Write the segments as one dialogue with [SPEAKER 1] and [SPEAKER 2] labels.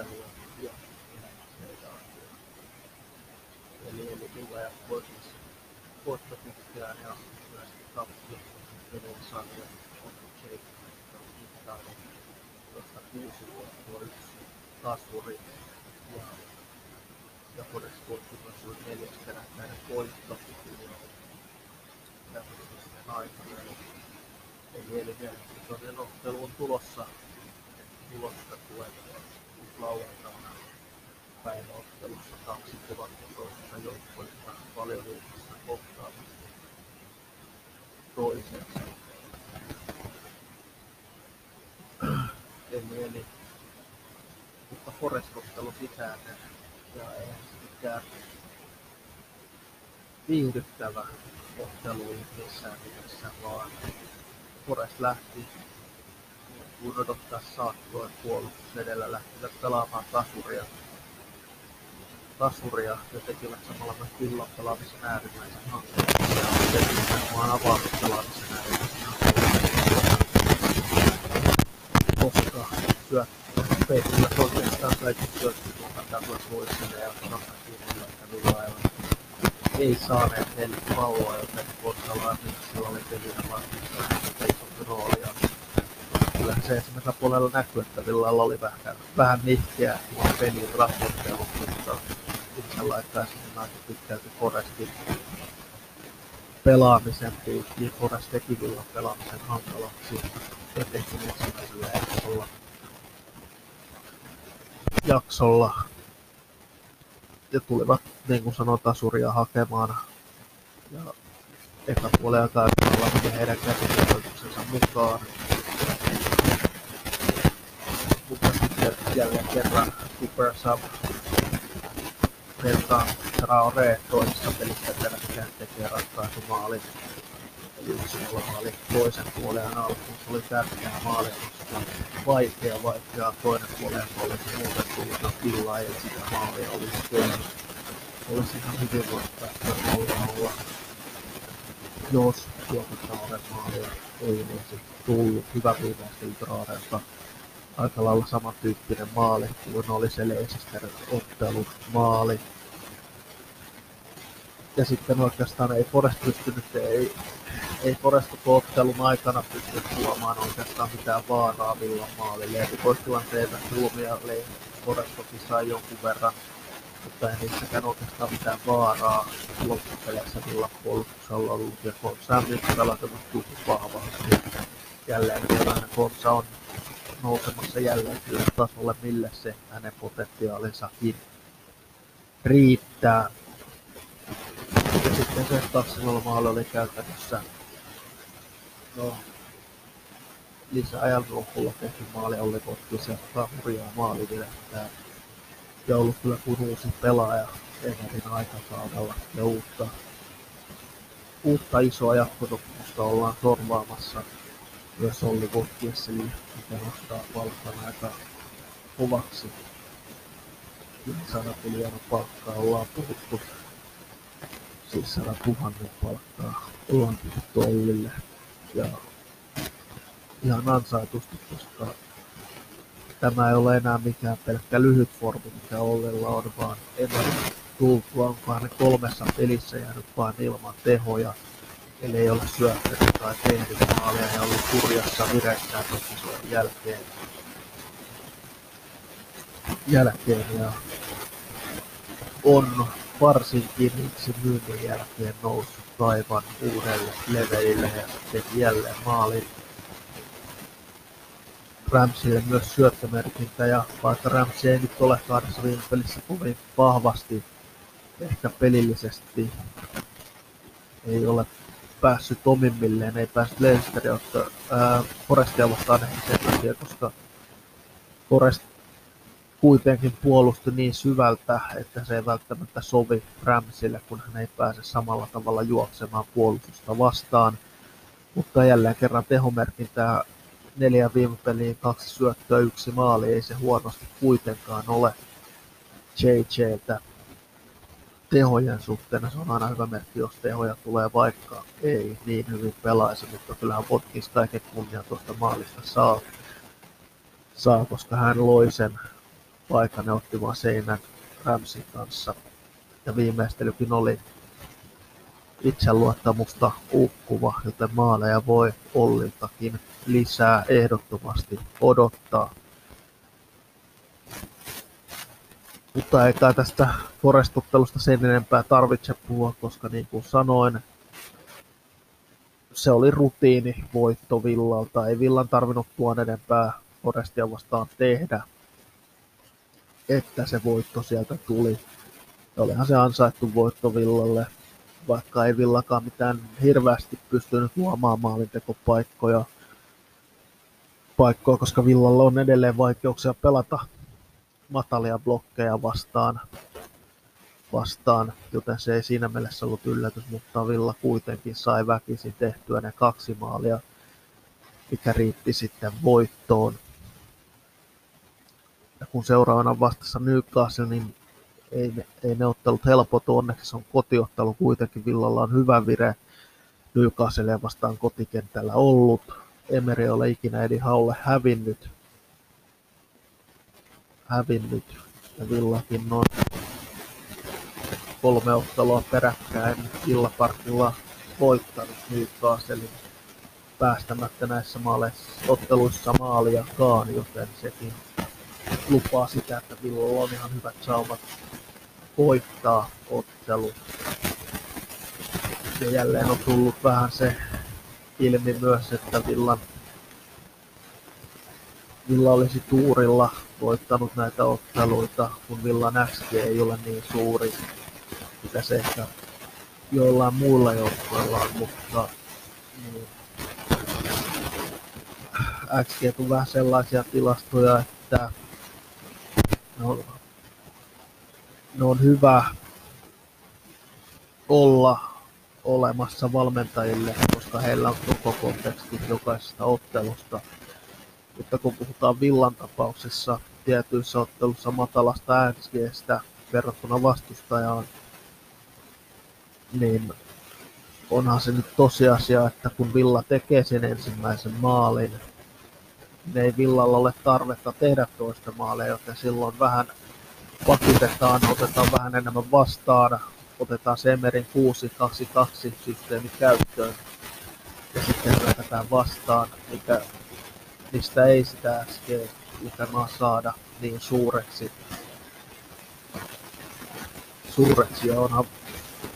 [SPEAKER 1] ottelua ja Eli, eli Villa ja Portis voittotittejään ja myöskin tappio sarja on Jake mittainen, josta kuusi voittoa yksi tasuri ja ja Forest-Sportsilla se oli neljäs peräkkäinen voitto tämmöisen aikana. Eli, eli mielenkiintoinen ottelu on tulossa. Tulossa tulee lauantaina päiväottelussa kaksi kovakokoista joukkoista paljon liikassa kohtaamassa toisensa. Eli, eli mutta Forest-ottelu sisäinen ja ei mikään viihdyttävä ottelu missään nimessä, vaan Forest lähti kun odottaa saattoi puolustus edellä lähtivät pelaamaan tasuria. Tasuria ja tekivät samalla myös pillon pelaamisen äärimmäisen hankkeen. Ja tekivät vaan avaamispelaamisen äärimmäisen hankkeen. Koska syöttö peitillä oikeastaan kaikki syöttötuotan tasoisuudessa ja Saksakiinilla että Villailla ei saaneet heille palloa, joten Kotsala sillä oli pelinä vastassa isompi rooli. Kyllä se ensimmäisellä puolella näkyy, että Villalla oli vähän, vähän nihkeä pelin rahoittelu, mutta itse laittaisin aika pitkälti Forestin pelaamisen piikkiin. Forest teki Villan pelaamisen hankalaksi etenkin ensimmäisellä jaksolla jaksolla ja tulivat, niin kuin sanoin, tasuria hakemaan. Ja eka puolen aikana meni heidän käsikirjoituksensa mukaan. Mutta sitten jälleen kerran Cooper Sub Vertaan Traore toisessa pelissä peräkkäin tekee ratkaisumaalin yksi maali toisen puolen alkuun. Se oli tärkeä maali, koska vaikea, vaikea toinen puolen olisi muuten tullut kyllä ja sitä maalia olisi tehnyt. Olisi ihan hyvin voinut päästä olla jos tuota Traoren maalia ei olisi tullut. Hyvä viimeistely Traorelta. Aika lailla samantyyppinen maali kuin oli se Leicester ottelun maali. Ja sitten oikeastaan ei Forest pystynyt, ei ei Forest ottelun aikana pysty tuomaan oikeastaan mitään vaaraa Villan maalille. Erikoistilanteita Suomia Forest toki sai jonkun verran, mutta ei niissäkään oikeastaan mitään vaaraa loppupeleissä Villan puolustuksella ollut. Ja Konsa on nyt tullut vahvasti. Jälleen kerran Konsa on nousemassa jälleen sille tasolle, mille se hänen potentiaalinsakin riittää. Ja sitten se 2-0 maali oli käytännössä no, lisäajan lopulla tehty maali Olli Kotkis ja hurjaa maalivirhettä. Ja ollut kyllä kuin uusi pelaaja Everin aikakaudella ja uutta, uutta isoa jatkosopimusta ollaan sorvaamassa myös Olli Kotkiesseli, mikä nostaa palkkan aika kovaksi. 100 miljoonaa palkkaa ollaan puhuttu, siis 100 000 palkkaa. Ollaan puhuttu Ollille. Ja ihan ansaitusti, koska tämä ei ole enää mikään pelkkä lyhyt formi, mikä Ollella on, vaan ennen tultua onkohan ne kolmessa pelissä jäänyt vain ilman tehoja, eli ei ole syöttänyt tai tehnyt maalia ja ollut kurjassa vireissään tokisojen jälkeen. jälkeen ja on varsinkin itse myynnin jälkeen noussut aivan uudelle levelille ja teki jälleen maalin. Ramsille myös syöttömerkintä ja vaikka Ramsey ei nyt ole kahdessa viime pelissä kovin vahvasti ehkä pelillisesti ei ole päässyt omimmilleen, ei päässyt Leicesterin ottaa Forestia vastaan ehkä sen takia, koska Forest kuitenkin puolusti niin syvältä, että se ei välttämättä sovi Ramsille, kun hän ei pääse samalla tavalla juoksemaan puolustusta vastaan. Mutta jälleen kerran tehomerkintää neljä viime peliin, kaksi syöttöä, yksi maali, ei se huonosti kuitenkaan ole JJltä. Tehojen suhteen se on aina hyvä merkki, jos tehoja tulee vaikka ei niin hyvin pelaisi, mutta kyllähän Watkins kaiken kunnia tuosta maalista saa, saa, koska hän loi sen paikan ja otti vaan seinän Ramsin kanssa. Ja viimeistelykin oli itseluottamusta ukkuva, joten maaleja voi Olliltakin lisää ehdottomasti odottaa. Mutta ei kai tästä forestuttelusta sen enempää tarvitse puhua, koska niin kuin sanoin, se oli rutiini voitto Villalta. Ei Villan tarvinnut tuon enempää Forestia vastaan tehdä, että se voitto sieltä tuli. Ja olihan se ansaittu voitto Villalle, vaikka ei Villakaan mitään hirveästi pystynyt luomaan maalintekopaikkoja, paikkoja, koska Villalla on edelleen vaikeuksia pelata matalia blokkeja vastaan, vastaan, joten se ei siinä mielessä ollut yllätys, mutta Villa kuitenkin sai väkisin tehtyä ne kaksi maalia, mikä riitti sitten voittoon. Ja kun seuraavana vastassa Newcastle, niin ei ne, ei ne ottelut helpot, onneksi se on kotiottelu kuitenkin, Villalla on hyvä vire Newcastle vastaan kotikentällä ollut. Emeri ei ole ikinä Edi Haulle hävinnyt, hävinnyt ja Villakin noin kolme ottelua peräkkäin Villaparkilla voittanut Newcastlein päästämättä näissä maaleissa, otteluissa maaliakaan, joten sekin lupaa sitä, että Villalla on ihan hyvät saumat voittaa ottelu. Ja jälleen on tullut vähän se ilmi myös, että Villan Villa olisi tuurilla voittanut näitä otteluita, kun Villan XG ei ole niin suuri, mitä se ehkä joillain muilla joukkueilla on, mutta niin, XG on vähän sellaisia tilastoja, että ne on, ne on hyvä olla olemassa valmentajille, koska heillä on koko konteksti jokaisesta ottelusta. Mutta kun puhutaan Villan tapauksessa tietyissä ottelussa matalasta XGstä verrattuna vastustajaan, niin onhan se nyt tosiasia, että kun Villa tekee sen ensimmäisen maalin, niin ei Villalla ole tarvetta tehdä toista maalia, joten silloin vähän pakitetaan, otetaan vähän enemmän vastaan, otetaan Semerin 6-2-2 systeemi käyttöön ja sitten hyökätään vastaan, mikä mistä ei sitä SG-lukemaa saada niin suureksi. suureksi ja onhan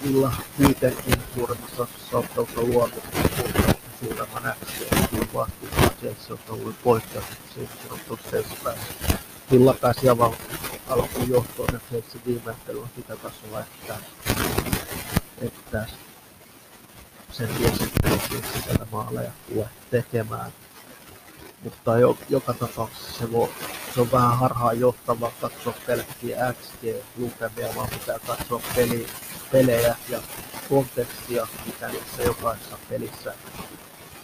[SPEAKER 1] Villa kuitenkin suurimmassa osassa ottelussa luotu suuremman XG kuin vastustaa Chelsea on ollut poikkeus, siinä on Chelsea pääsi. Villa pääsi aivan alkuun johtoon ja Chelsea viimeistelyllä sitä tasolla, että, että sen tiesi, että sisällä maaleja tulee tekemään mutta jo, joka tapauksessa se, voi, se on vähän harhaan johtava katsoa pelkkiä XG-lukemia, vaan pitää katsoa peli, pelejä ja kontekstia, mitä niissä jokaisessa pelissä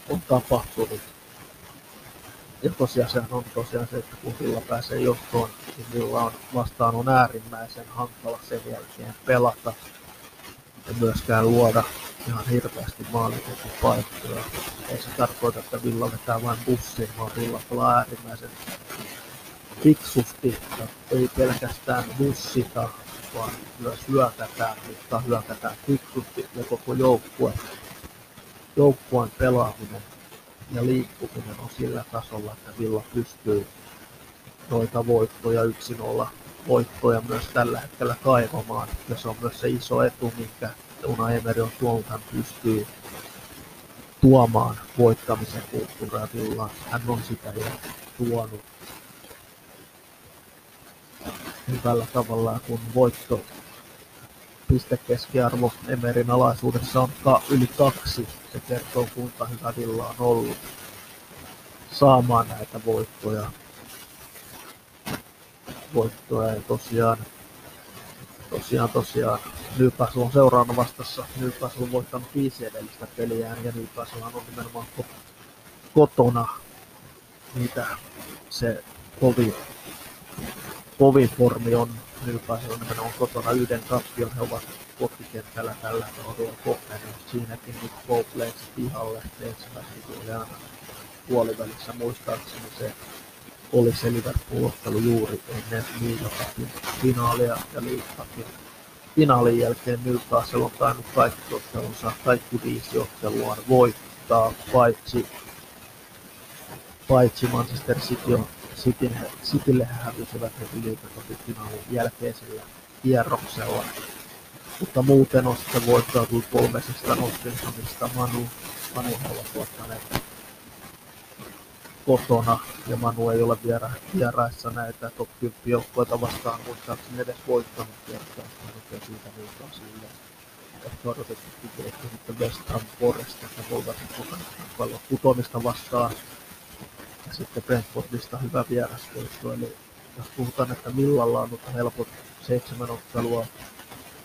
[SPEAKER 1] on tapahtunut. Ja tosiaan se on tosiaan se, että kun Villa pääsee johtoon, niin Villa on vastaan on äärimmäisen hankala sen jälkeen pelata ja myöskään luoda ihan hirveästi paikkoja. Ei se tarkoita, että Villa vetää vain bussin, vaan Villa pelaa äärimmäisen fiksusti ei pelkästään bussita, vaan myös hyökätään, mutta hyökätään fiksusti ja koko joukkue, joukkueen pelaaminen ja liikkuminen on sillä tasolla, että Villa pystyy noita voittoja yksin olla voittoja myös tällä hetkellä kaivamaan. Ja se on myös se iso etu, minkä Una Emery on tuonut, hän pystyy tuomaan voittamisen kulttuuria Villaan. Hän on sitä jo tuonut hyvällä tavalla, kun voitto pistekeskiarvo Emerin alaisuudessa on ka- yli kaksi. Se kertoo kuinka hyvä Villa on ollut saamaan näitä voittoja. Voittoja ja tosiaan, tosiaan, tosiaan Newcastle on seuraavana vastassa. Newcastle on voittanut viisi edellistä peliään ja Newcastle on nimenomaan kotona niitä se kovin, kovin formi on Newcastle on nimenomaan kotona yhden tappion. He ovat kotikentällä tällä kaudella kokeneet. Siinäkin nyt lensi pihalle ensimmäisen puolivälissä. Muistaakseni se oli se Liverpool-ottelu juuri ennen liigapapin finaalia ja liigapapin finaalin jälkeen Newcastle on tainnut kaikki ottelunsa, kaikki viisi ottelua voittaa, paitsi, paitsi Manchester City on Cityn, Citylle hävisivät heti liigapapin finaalin jälkeisellä kierroksella. Mutta muuten on sitten voittaa tullut kolmesesta Nottinghamista Manu, Manu ovat voittaneet kotona ja Manu ei ole viera, vieraissa näitä top 10 joukkoita vastaan muistaakseni edes voittanut kertaa. Nyt siitä muuta sille. Ehkä odotettu että sitten West Ham Forest, että voivat paljon putoamista vastaan. Ja sitten Brentfordista hyvä vierasvoitto. Eli jos puhutaan, että millalla on helpot seitsemän ottelua,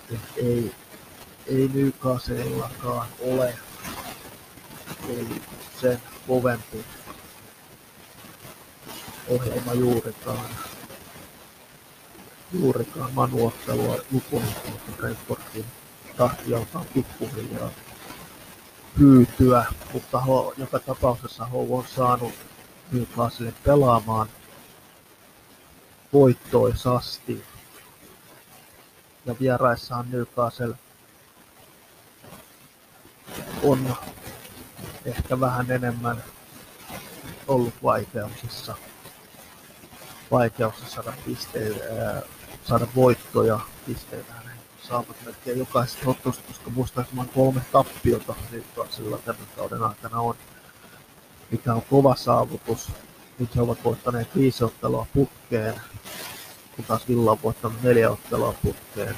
[SPEAKER 1] niin ei, ei Newcastlellakaan ole ei sen kovempi ohjelma juurikaan, juurikaan manuottelua lukuun Brentfordin tahti alkaa pikkuhiljaa hyytyä, mutta ho, joka tapauksessa Ho on saanut Newcastle pelaamaan voittoisasti. Ja vieraissaan Newcastle on ehkä vähän enemmän ollut vaikeuksissa vaikeus saada pisteitä, saada voittoja pisteitä. Saavat melkein jokaisesta ottelusta, koska muistaakseni kolme tappiota sillä tämän kauden aikana on, mikä on kova saavutus. Nyt he ovat voittaneet viisi ottelua putkeen, kun taas Villa on voittanut neljä ottelua putkeen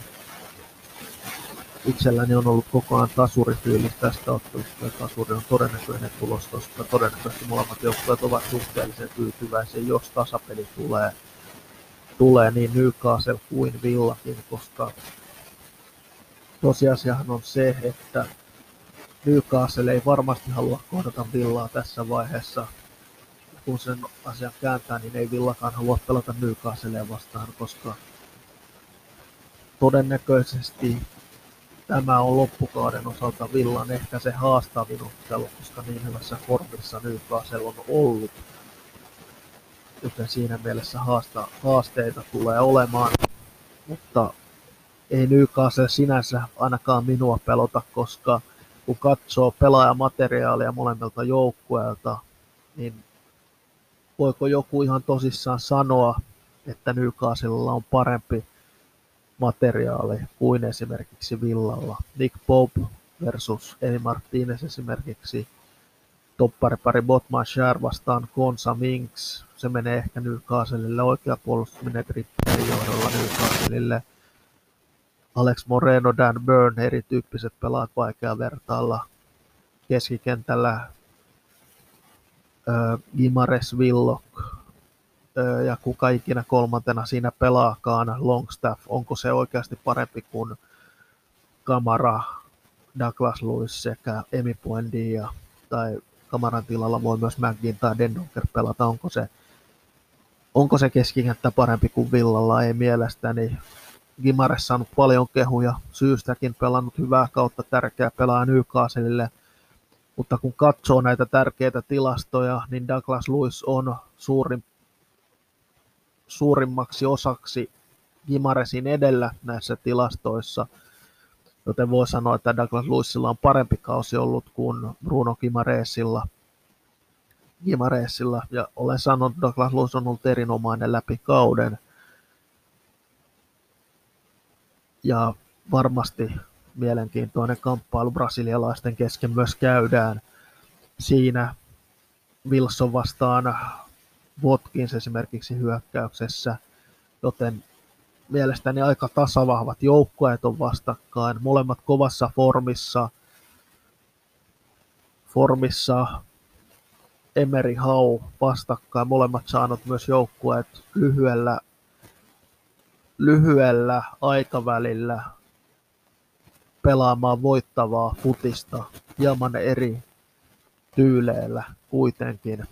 [SPEAKER 1] itselläni on ollut koko ajan tasurifiilis tästä ottelusta ja tasuri on todennäköinen tulos, koska todennäköisesti molemmat joukkueet ovat suhteellisen tyytyväisiä, jos tasapeli tulee, tulee niin Newcastle kuin Villakin, koska tosiasiahan on se, että Newcastle ei varmasti halua kohdata Villaa tässä vaiheessa. Kun sen asian kääntää, niin ei Villakaan halua pelata Newcastlea vastaan, koska todennäköisesti tämä on loppukauden osalta Villan ehkä se haastavin ottelu, koska niin hyvässä formissa Newcastle on ollut. Joten siinä mielessä haasta, haasteita tulee olemaan. Mutta ei Newcastle sinänsä ainakaan minua pelota, koska kun katsoo pelaajamateriaalia molemmilta joukkueilta, niin voiko joku ihan tosissaan sanoa, että Newcastlella on parempi materiaali kuin esimerkiksi Villalla. Nick Pope versus Eli Martinez esimerkiksi. Topparipari Botman Share vastaan Konsa Minks. Se menee ehkä Newcastlelle. Oikea puolustaminen Tripperin johdolla Newcastlelle. Alex Moreno, Dan Byrne, erityyppiset pelaat vaikea vertailla. Keskikentällä Gimares Willock, ja kuka ikinä kolmantena siinä pelaakaan Longstaff, onko se oikeasti parempi kuin Kamara, Douglas Lewis sekä Emi Buendia, tai Kamaran tilalla voi myös McGinn tai Dendonker pelata, onko se, onko se keskikenttä parempi kuin Villalla, ei mielestäni. Gimares saanut paljon kehuja, syystäkin pelannut hyvää kautta, tärkeä pelaa Newcastlelle, mutta kun katsoo näitä tärkeitä tilastoja, niin Douglas Lewis on suurin suurimmaksi osaksi Gimaresin edellä näissä tilastoissa, joten voi sanoa, että Douglas Lewisilla on parempi kausi ollut kuin Bruno Gimaresilla. Gimaresilla. Ja olen sanonut, että Douglas Lewis on ollut erinomainen läpi kauden. Ja varmasti mielenkiintoinen kamppailu brasilialaisten kesken myös käydään. Siinä Wilson vastaan Watkins esimerkiksi hyökkäyksessä, joten mielestäni aika tasavahvat joukkueet on vastakkain, molemmat kovassa formissa, formissa Emery Hau vastakkain, molemmat saanut myös joukkueet lyhyellä, lyhyellä aikavälillä pelaamaan voittavaa futista hieman eri tyyleillä kuitenkin.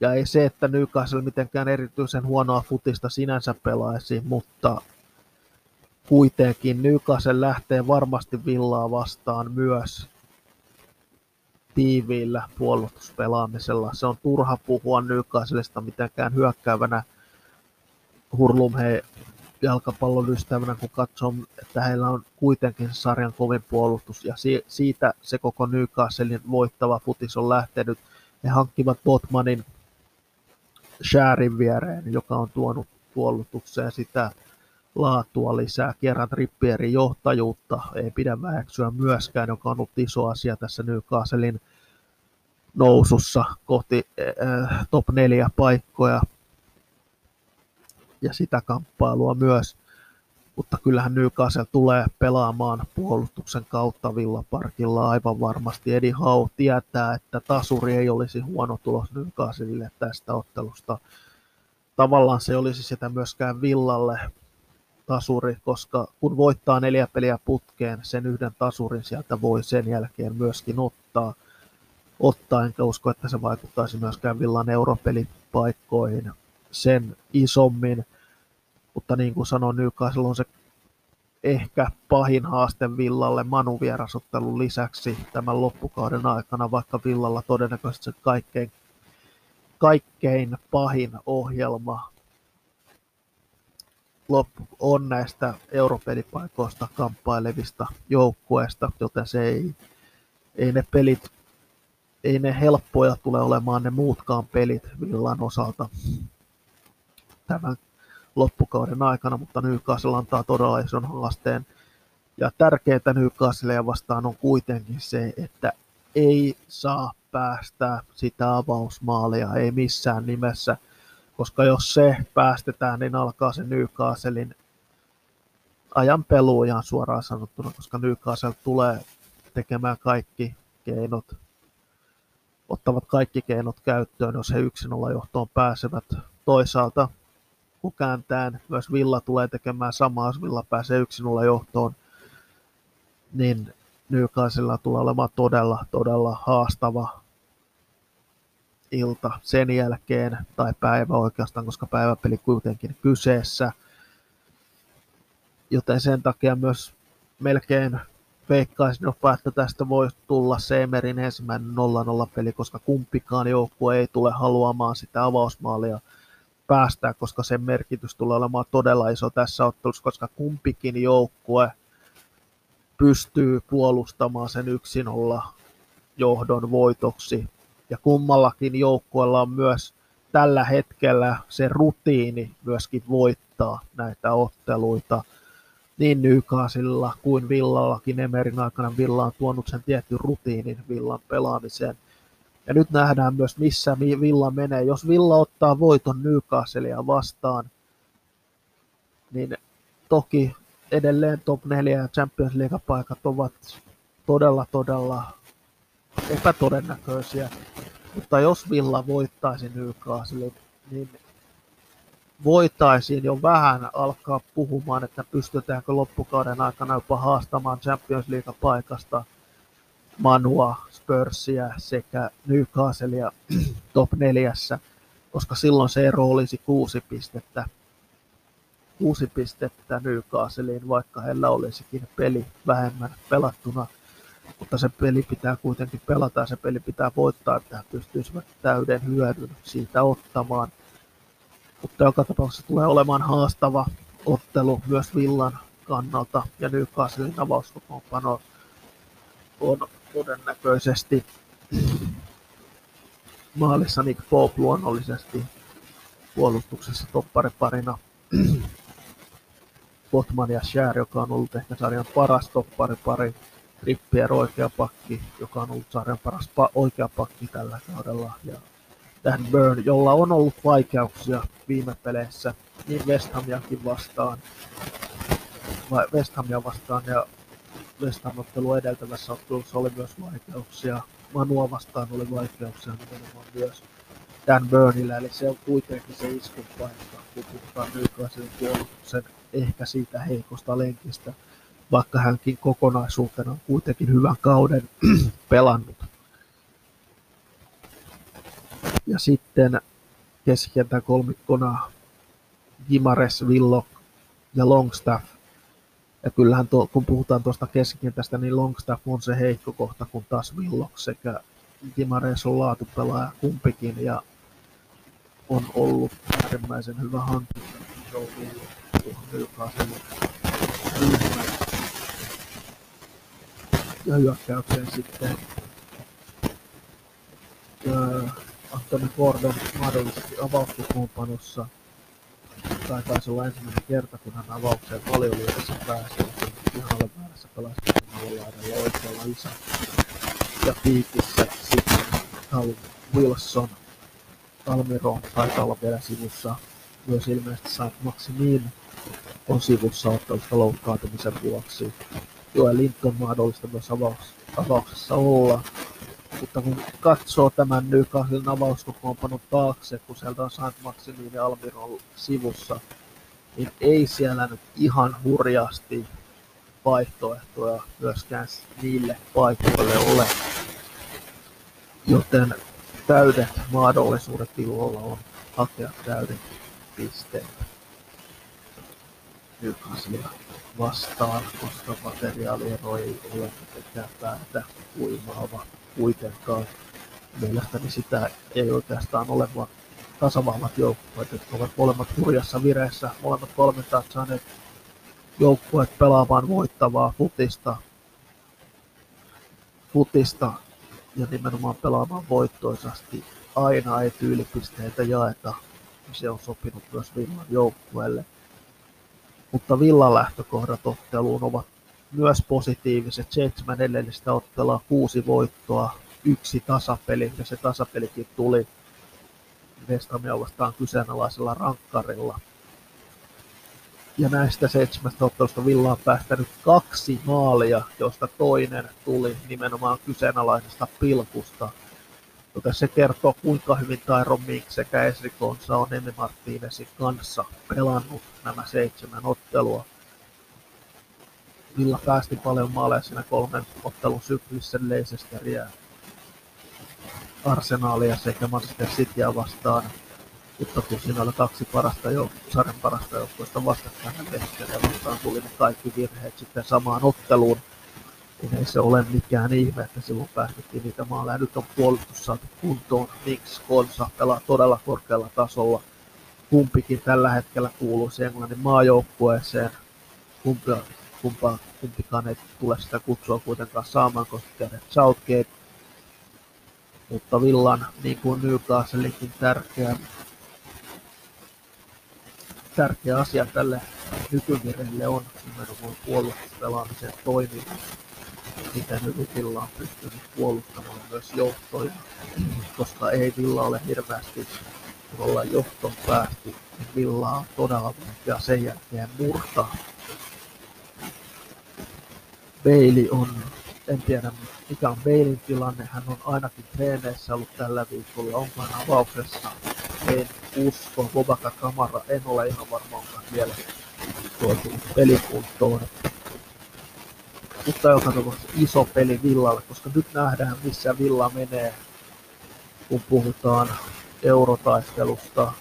[SPEAKER 1] Ja ei se, että Newcastle mitenkään erityisen huonoa futista sinänsä pelaisi, mutta kuitenkin Newcastle lähtee varmasti villaa vastaan myös tiiviillä puolustuspelaamisella. Se on turha puhua Newcastlesta mitenkään hyökkäävänä hurlumhe jalkapallon ystävänä, kun katsoo, että heillä on kuitenkin sarjan kovin puolustus, ja siitä se koko Newcastlein voittava futis on lähtenyt. He hankkivat Botmanin Shärin viereen, joka on tuonut puolustukseen sitä laatua lisää, kerran Trippierin johtajuutta ei pidä väheksyä myöskään, joka on ollut iso asia tässä Newcastlein nousussa kohti äh, top 4 paikkoja ja sitä kamppailua myös. Mutta kyllähän Newcastle tulee pelaamaan puolustuksen kautta Villaparkilla aivan varmasti. Edi Hau tietää, että tasuri ei olisi huono tulos Newcastlelle tästä ottelusta. Tavallaan se olisi sitä myöskään Villalle tasuri, koska kun voittaa neljä peliä putkeen, sen yhden tasurin sieltä voi sen jälkeen myöskin ottaa. Ottaa, enkä usko, että se vaikuttaisi myöskään Villan europelipaikkoihin sen isommin. Mutta niin kuin sanoin, Newcastle on se ehkä pahin haaste Villalle Manu vierasottelun lisäksi tämän loppukauden aikana, vaikka Villalla todennäköisesti se kaikkein, kaikkein pahin ohjelma loppu on näistä europelipaikoista kamppailevista joukkueista, joten se ei, ei ne pelit, ei ne helppoja tule olemaan ne muutkaan pelit Villan osalta tämän loppukauden aikana, mutta Newcastle antaa todella ison haasteen. Ja tärkeää Newcastlea vastaan on kuitenkin se, että ei saa päästä sitä avausmaalia, ei missään nimessä – koska jos se päästetään, niin alkaa se Newcastlein ajan pelu ihan suoraan sanottuna, koska Newcastle tulee tekemään kaikki keinot, ottavat kaikki keinot käyttöön, jos he yksin olla johtoon pääsevät. Toisaalta kun kääntään, myös Villa tulee tekemään samaa, jos Villa pääsee yksin olla johtoon, niin Newcastlella tulee olemaan todella, todella haastava ilta sen jälkeen, tai päivä oikeastaan, koska päiväpeli kuitenkin kyseessä. Joten sen takia myös melkein veikkaisin jopa, että tästä voi tulla Seemerin ensimmäinen 0-0 peli, koska kumpikaan joukkue ei tule haluamaan sitä avausmaalia päästää, koska sen merkitys tulee olemaan todella iso tässä ottelussa, koska kumpikin joukkue pystyy puolustamaan sen yksin olla johdon voitoksi ja kummallakin joukkueella on myös tällä hetkellä se rutiini myöskin voittaa näitä otteluita. Niin Newcastlella kuin Villallakin Emerin aikana Villa on tuonut sen tietyn rutiinin Villan pelaamiseen. Ja nyt nähdään myös, missä Villa menee. Jos Villa ottaa voiton Newcastlea vastaan, niin toki edelleen top 4 ja Champions League-paikat ovat todella, todella epätodennäköisiä. Mutta jos Villa voittaisi Newcastle, niin voitaisiin jo vähän alkaa puhumaan, että pystytäänkö loppukauden aikana jopa haastamaan Champions League-paikasta Manua, Spursia sekä Newcastlea top neljässä, koska silloin se ero olisi kuusi pistettä. Kuusi pistettä Newcastleen, vaikka heillä olisikin peli vähemmän pelattuna – mutta se peli pitää kuitenkin pelata ja se peli pitää voittaa, että he pystyisivät täyden hyödyn siitä ottamaan. Mutta joka tapauksessa tulee olemaan haastava ottelu myös Villan kannalta ja Newcastlein avauskokoonpano on todennäköisesti maalissa Nick Pope luonnollisesti puolustuksessa toppariparina. Botman ja Share, joka on ollut ehkä sarjan paras topparipari Trippier oikea pakki, joka on ollut sarjan paras pa- oikea pakki tällä kaudella. Ja Dan Burn, jolla on ollut vaikeuksia viime peleissä, niin West Hamiakin vastaan, vai West Hamia vastaan ja Ottelu edeltävässä ottelussa oli myös vaikeuksia. Manua vastaan oli vaikeuksia nimenomaan myös Dan Burnillä, eli se on kuitenkin se iskun paikka, kun puhutaan Newcastlein puolustuksen ehkä siitä heikosta lenkistä vaikka hänkin kokonaisuutena on kuitenkin hyvän kauden pelannut. Ja sitten keskikentän kolmikkona Gimares, Villo ja Longstaff. Ja kyllähän tuo, kun puhutaan tuosta keskikentästä, niin Longstaff on se heikko kohta, kun taas Villok sekä Gimares on laatupelaaja kumpikin ja on ollut äärimmäisen hyvä hankinta. Ja hyökkäykseen sitten Antoni Gordon mahdollisesti avauskokoonpanossa. Tai taisi olla ensimmäinen kerta, kun hän avaukseen valioliigassa pääsi. Ihan ole väärässä pelasi laidalla oikealla isä. Ja piikissä sitten Tal Wilson. Almiron taitaa olla vielä sivussa. Myös ilmeisesti Saint Maximin on sivussa ottelusta loukkaantumisen vuoksi. Joel Linton mahdollista myös avauksessa olla. Mutta kun katsoo tämän Newcastlen avauskokoonpanon taakse, kun sieltä on Saint Maximin ja Almiron sivussa, niin ei siellä nyt ihan hurjasti vaihtoehtoja myöskään niille paikoille ole. Joten täydet mahdollisuudet Illolla on hakea täydet pisteet Newcastlea vastaan, koska materiaaliero ei ole mitenkään päätä uimaava kuitenkaan. Mielestäni sitä ei oikeastaan ole, vaan tasavahvat joukkueet, jotka ovat molemmat hurjassa vireessä, molemmat valmentajat saaneet joukkueet pelaamaan voittavaa futista, futista ja nimenomaan pelaamaan voittoisasti. Aina ei tyylipisteitä jaeta, se on sopinut myös Villan joukkueelle. Mutta Villan lähtökohdat otteluun ovat myös positiiviset. Seitsemän edellistä ottelua, kuusi voittoa, yksi tasapeli, ja se tasapelikin tuli West Hamia vastaan kyseenalaisella rankkarilla. Ja näistä seitsemästä ottelusta Villa on päästänyt kaksi maalia, joista toinen tuli nimenomaan kyseenalaisesta pilkusta. Joten se kertoo, kuinka hyvin Tyron Mink sekä Esri Konsa on Emi Martinezin kanssa pelannut nämä seitsemän ottelua. Villa päästi paljon maaleja siinä kolmen ottelun syklissä Leicesteriä, Arsenaalia sekä Manchester Cityä vastaan. Mutta kun siinä oli kaksi parasta jo, sarjan parasta joukkoista vastakkain ja vastaan tuli ne kaikki virheet sitten samaan otteluun, niin ei se ole mikään ihme, että silloin päästettiin niitä maaleja. Nyt on puolustus saatu kuntoon. Miksi Konsa pelaa todella korkealla tasolla. Kumpikin tällä hetkellä kuuluisi Englannin maajoukkueeseen. Kumpi kumpikaan ei tule sitä kutsua kuitenkaan saamaan, koska Southgate. Mutta Villan, niin kuin Newcastlekin, tärkeä, tärkeä asia tälle nykyvirelle on nimenomaan puolustuspelaamisen toimivuus. Miten hyvin Villa on pystynyt puolustamaan myös johtoja, koska ei Villa ole hirveästi ollaan johtoon päästy, niin Villa on todella vaikea sen jälkeen murtaa Bailey on, en tiedä mikä on Bailin tilanne, hän on ainakin treeneissä ollut tällä viikolla, onko hän avauksessa, en usko, Bobaka Kamara, en ole ihan varma, onko hän vielä tuotu pelikuntoon. Mutta joka tapauksessa iso peli Villalle, koska nyt nähdään missä Villa menee, kun puhutaan eurotaistelusta.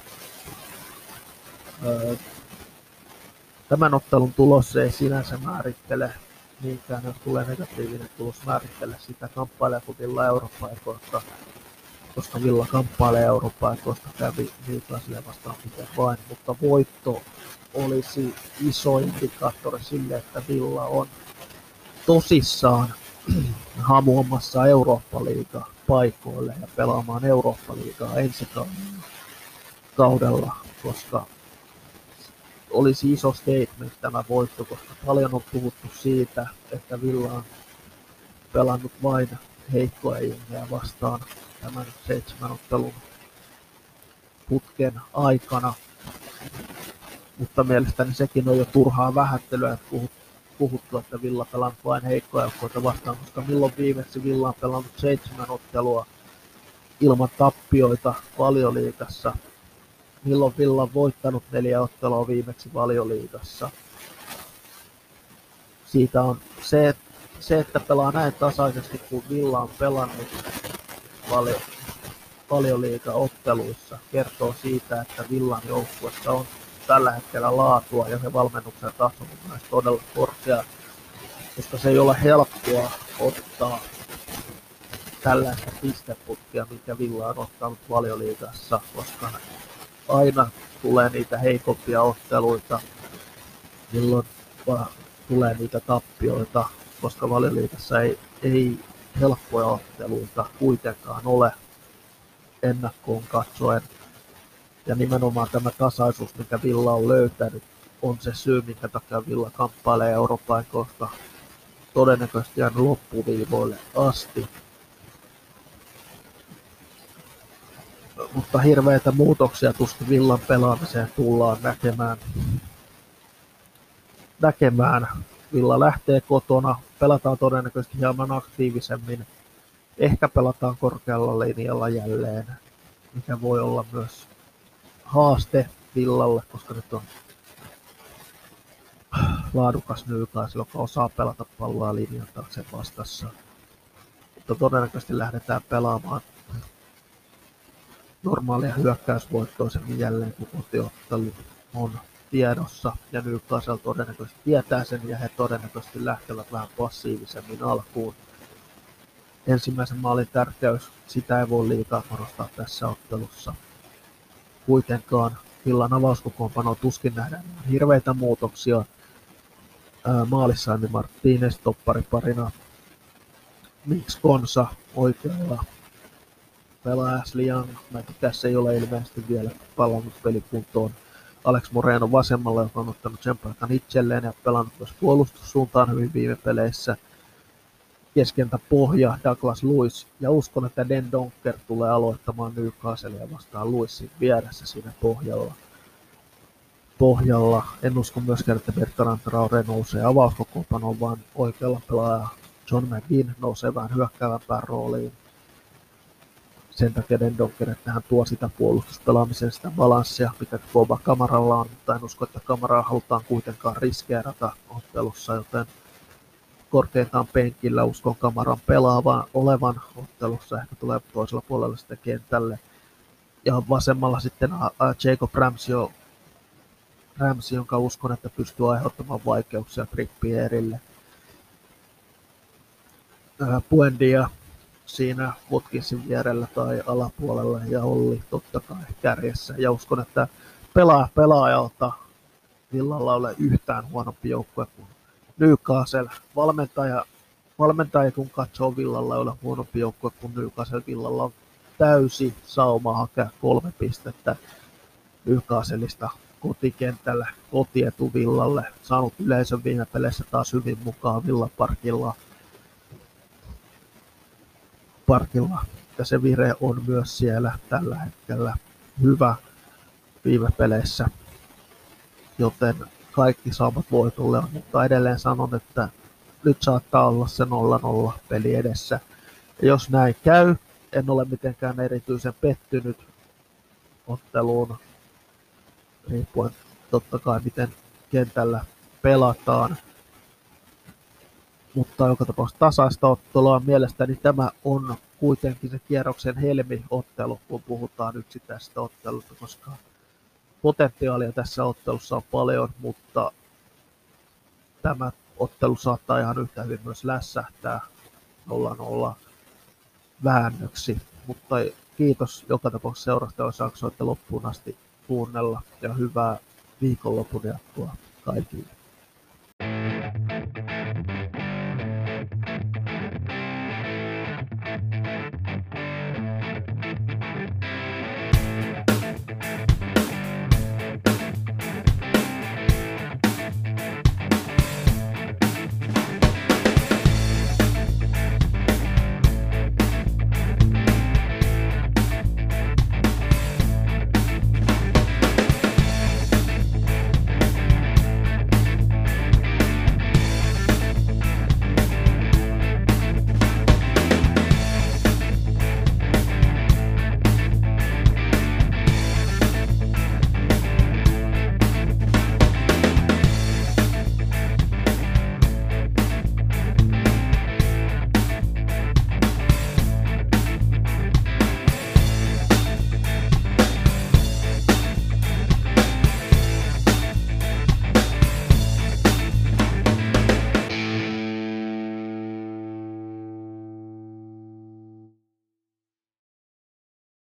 [SPEAKER 1] Tämän ottelun tulos ei sinänsä määrittele niinkään, jos tulee negatiivinen tulos määrittele sitä kamppaileeko Villa Eurooppa-ekoista, koska Villa kamppailee Eurooppa-ekoista kävi Newcastle vastaan miten vain, mutta voitto olisi iso indikaattori sille, että Villa on tosissaan hamuamassa Eurooppa-liiga paikoille ja pelaamaan Eurooppa-liigaa ensi kaudella, koska olisi iso statement tämä voitto, koska paljon on puhuttu siitä, että Villa on pelannut vain heikkoja jengejä vastaan tämän seitsemän ottelun putken aikana. Mutta mielestäni sekin on jo turhaa vähättelyä, että puhuttu, että Villa pelannut vain heikkoja joukkoita vastaan, koska milloin viimeksi Villa on pelannut seitsemän ottelua ilman tappioita valioliikassa milloin Villa on voittanut neljä ottelua viimeksi valioliigassa. Siitä on se, se, että pelaa näin tasaisesti kuin Villa on pelannut valio, valioliiga-otteluissa kertoo siitä, että Villan joukkuessa on tällä hetkellä laatua ja se valmennuksen taso on myös todella korkea, koska se ei ole helppoa ottaa tällaista pisteputkia, mikä Villa on ottanut valioliigassa, koska aina tulee niitä heikompia otteluita, milloin tulee niitä tappioita, koska valioliigassa ei, ei helppoja otteluita kuitenkaan ole ennakkoon katsoen. Ja nimenomaan tämä tasaisuus, mikä Villa on löytänyt, on se syy, minkä takia Villa kamppailee Euroopan koska todennäköisesti loppuviivoille asti. Mutta hirveitä muutoksia tuskin Villan pelaamiseen tullaan näkemään. näkemään. Villa lähtee kotona, pelataan todennäköisesti hieman aktiivisemmin. Ehkä pelataan korkealla linjalla jälleen, mikä voi olla myös haaste Villalle, koska nyt on laadukas Newcastle, joka osaa pelata palloa linjan taakse vastassa. Mutta todennäköisesti lähdetään pelaamaan normaalia hyökkäysvoittoisemmin jälleen, kun kotiottelu on tiedossa ja Newcastle todennäköisesti tietää sen ja he todennäköisesti lähtevät vähän passiivisemmin alkuun. Ensimmäisen maalin tärkeys, sitä ei voi liikaa korostaa tässä ottelussa. Kuitenkaan Villan avauskokoonpano tuskin nähdään hirveitä muutoksia. maalissa Andy Martinez toppariparina. Mix Konsa oikealla pelaa Ashley Young. Mä tässä ei ole ilmeisesti vielä palannut pelikuntoon. Alex Moreno vasemmalla, joka on ottanut sen paikan itselleen ja pelannut myös puolustussuuntaan hyvin viime peleissä. Keskentä pohja Douglas Lewis ja uskon, että Den Donker tulee aloittamaan Newcastlea vastaan Lewisin vieressä siinä pohjalla. pohjalla. En usko myöskään, että Bertrand Traore nousee avauskokoonpanoon, vaan oikealla pelaaja John McGinn nousee vähän hyökkäävämpään rooliin sen takia Dendonker, että hän tuo sitä puolustuspelaamisen sitä balanssia, mikä Boba Kamaralla on, mutta en usko, että Kamaraa halutaan kuitenkaan riskeerata ottelussa, joten korkeintaan penkillä uskon Kamaran pelaavan olevan ottelussa, ehkä tulee toisella puolella sitten kentälle. Ja vasemmalla sitten Jacob Ramsey, Ramsey, jonka uskon, että pystyy aiheuttamaan vaikeuksia Trippierille. Puendia siinä Watkinsin vierellä tai alapuolella ja Olli totta kai kärjessä. Ja uskon, että pelaa pelaajalta Villalla ole yhtään huonompi joukkue kuin Newcastle. Valmentaja, valmentaja kun katsoo Villalla ole huonompi joukkue kuin Newcastle. Villalla on täysi sauma hakea kolme pistettä Newcastleista kotikentällä, kotietu Villalle. Saanut yleisön viime peleissä taas hyvin mukaan Villaparkilla parkilla. Ja se vire on myös siellä tällä hetkellä hyvä viime peleissä, joten kaikki saavat voitolle, mutta edelleen sanon, että nyt saattaa olla se 0-0 peli edessä. Ja jos näin käy, en ole mitenkään erityisen pettynyt otteluun, riippuen totta kai miten kentällä pelataan mutta joka tapauksessa tasaista ottelua. Mielestäni tämä on kuitenkin se kierroksen helmi-ottelu, kun puhutaan yksittäisestä ottelusta, koska potentiaalia tässä ottelussa on paljon, mutta tämä ottelu saattaa ihan yhtä hyvin myös lässähtää 0-0 väännöksi. Mutta kiitos joka tapauksessa seurasta, jos jaksoitte loppuun asti kuunnella ja hyvää viikonlopun jatkoa kaikille.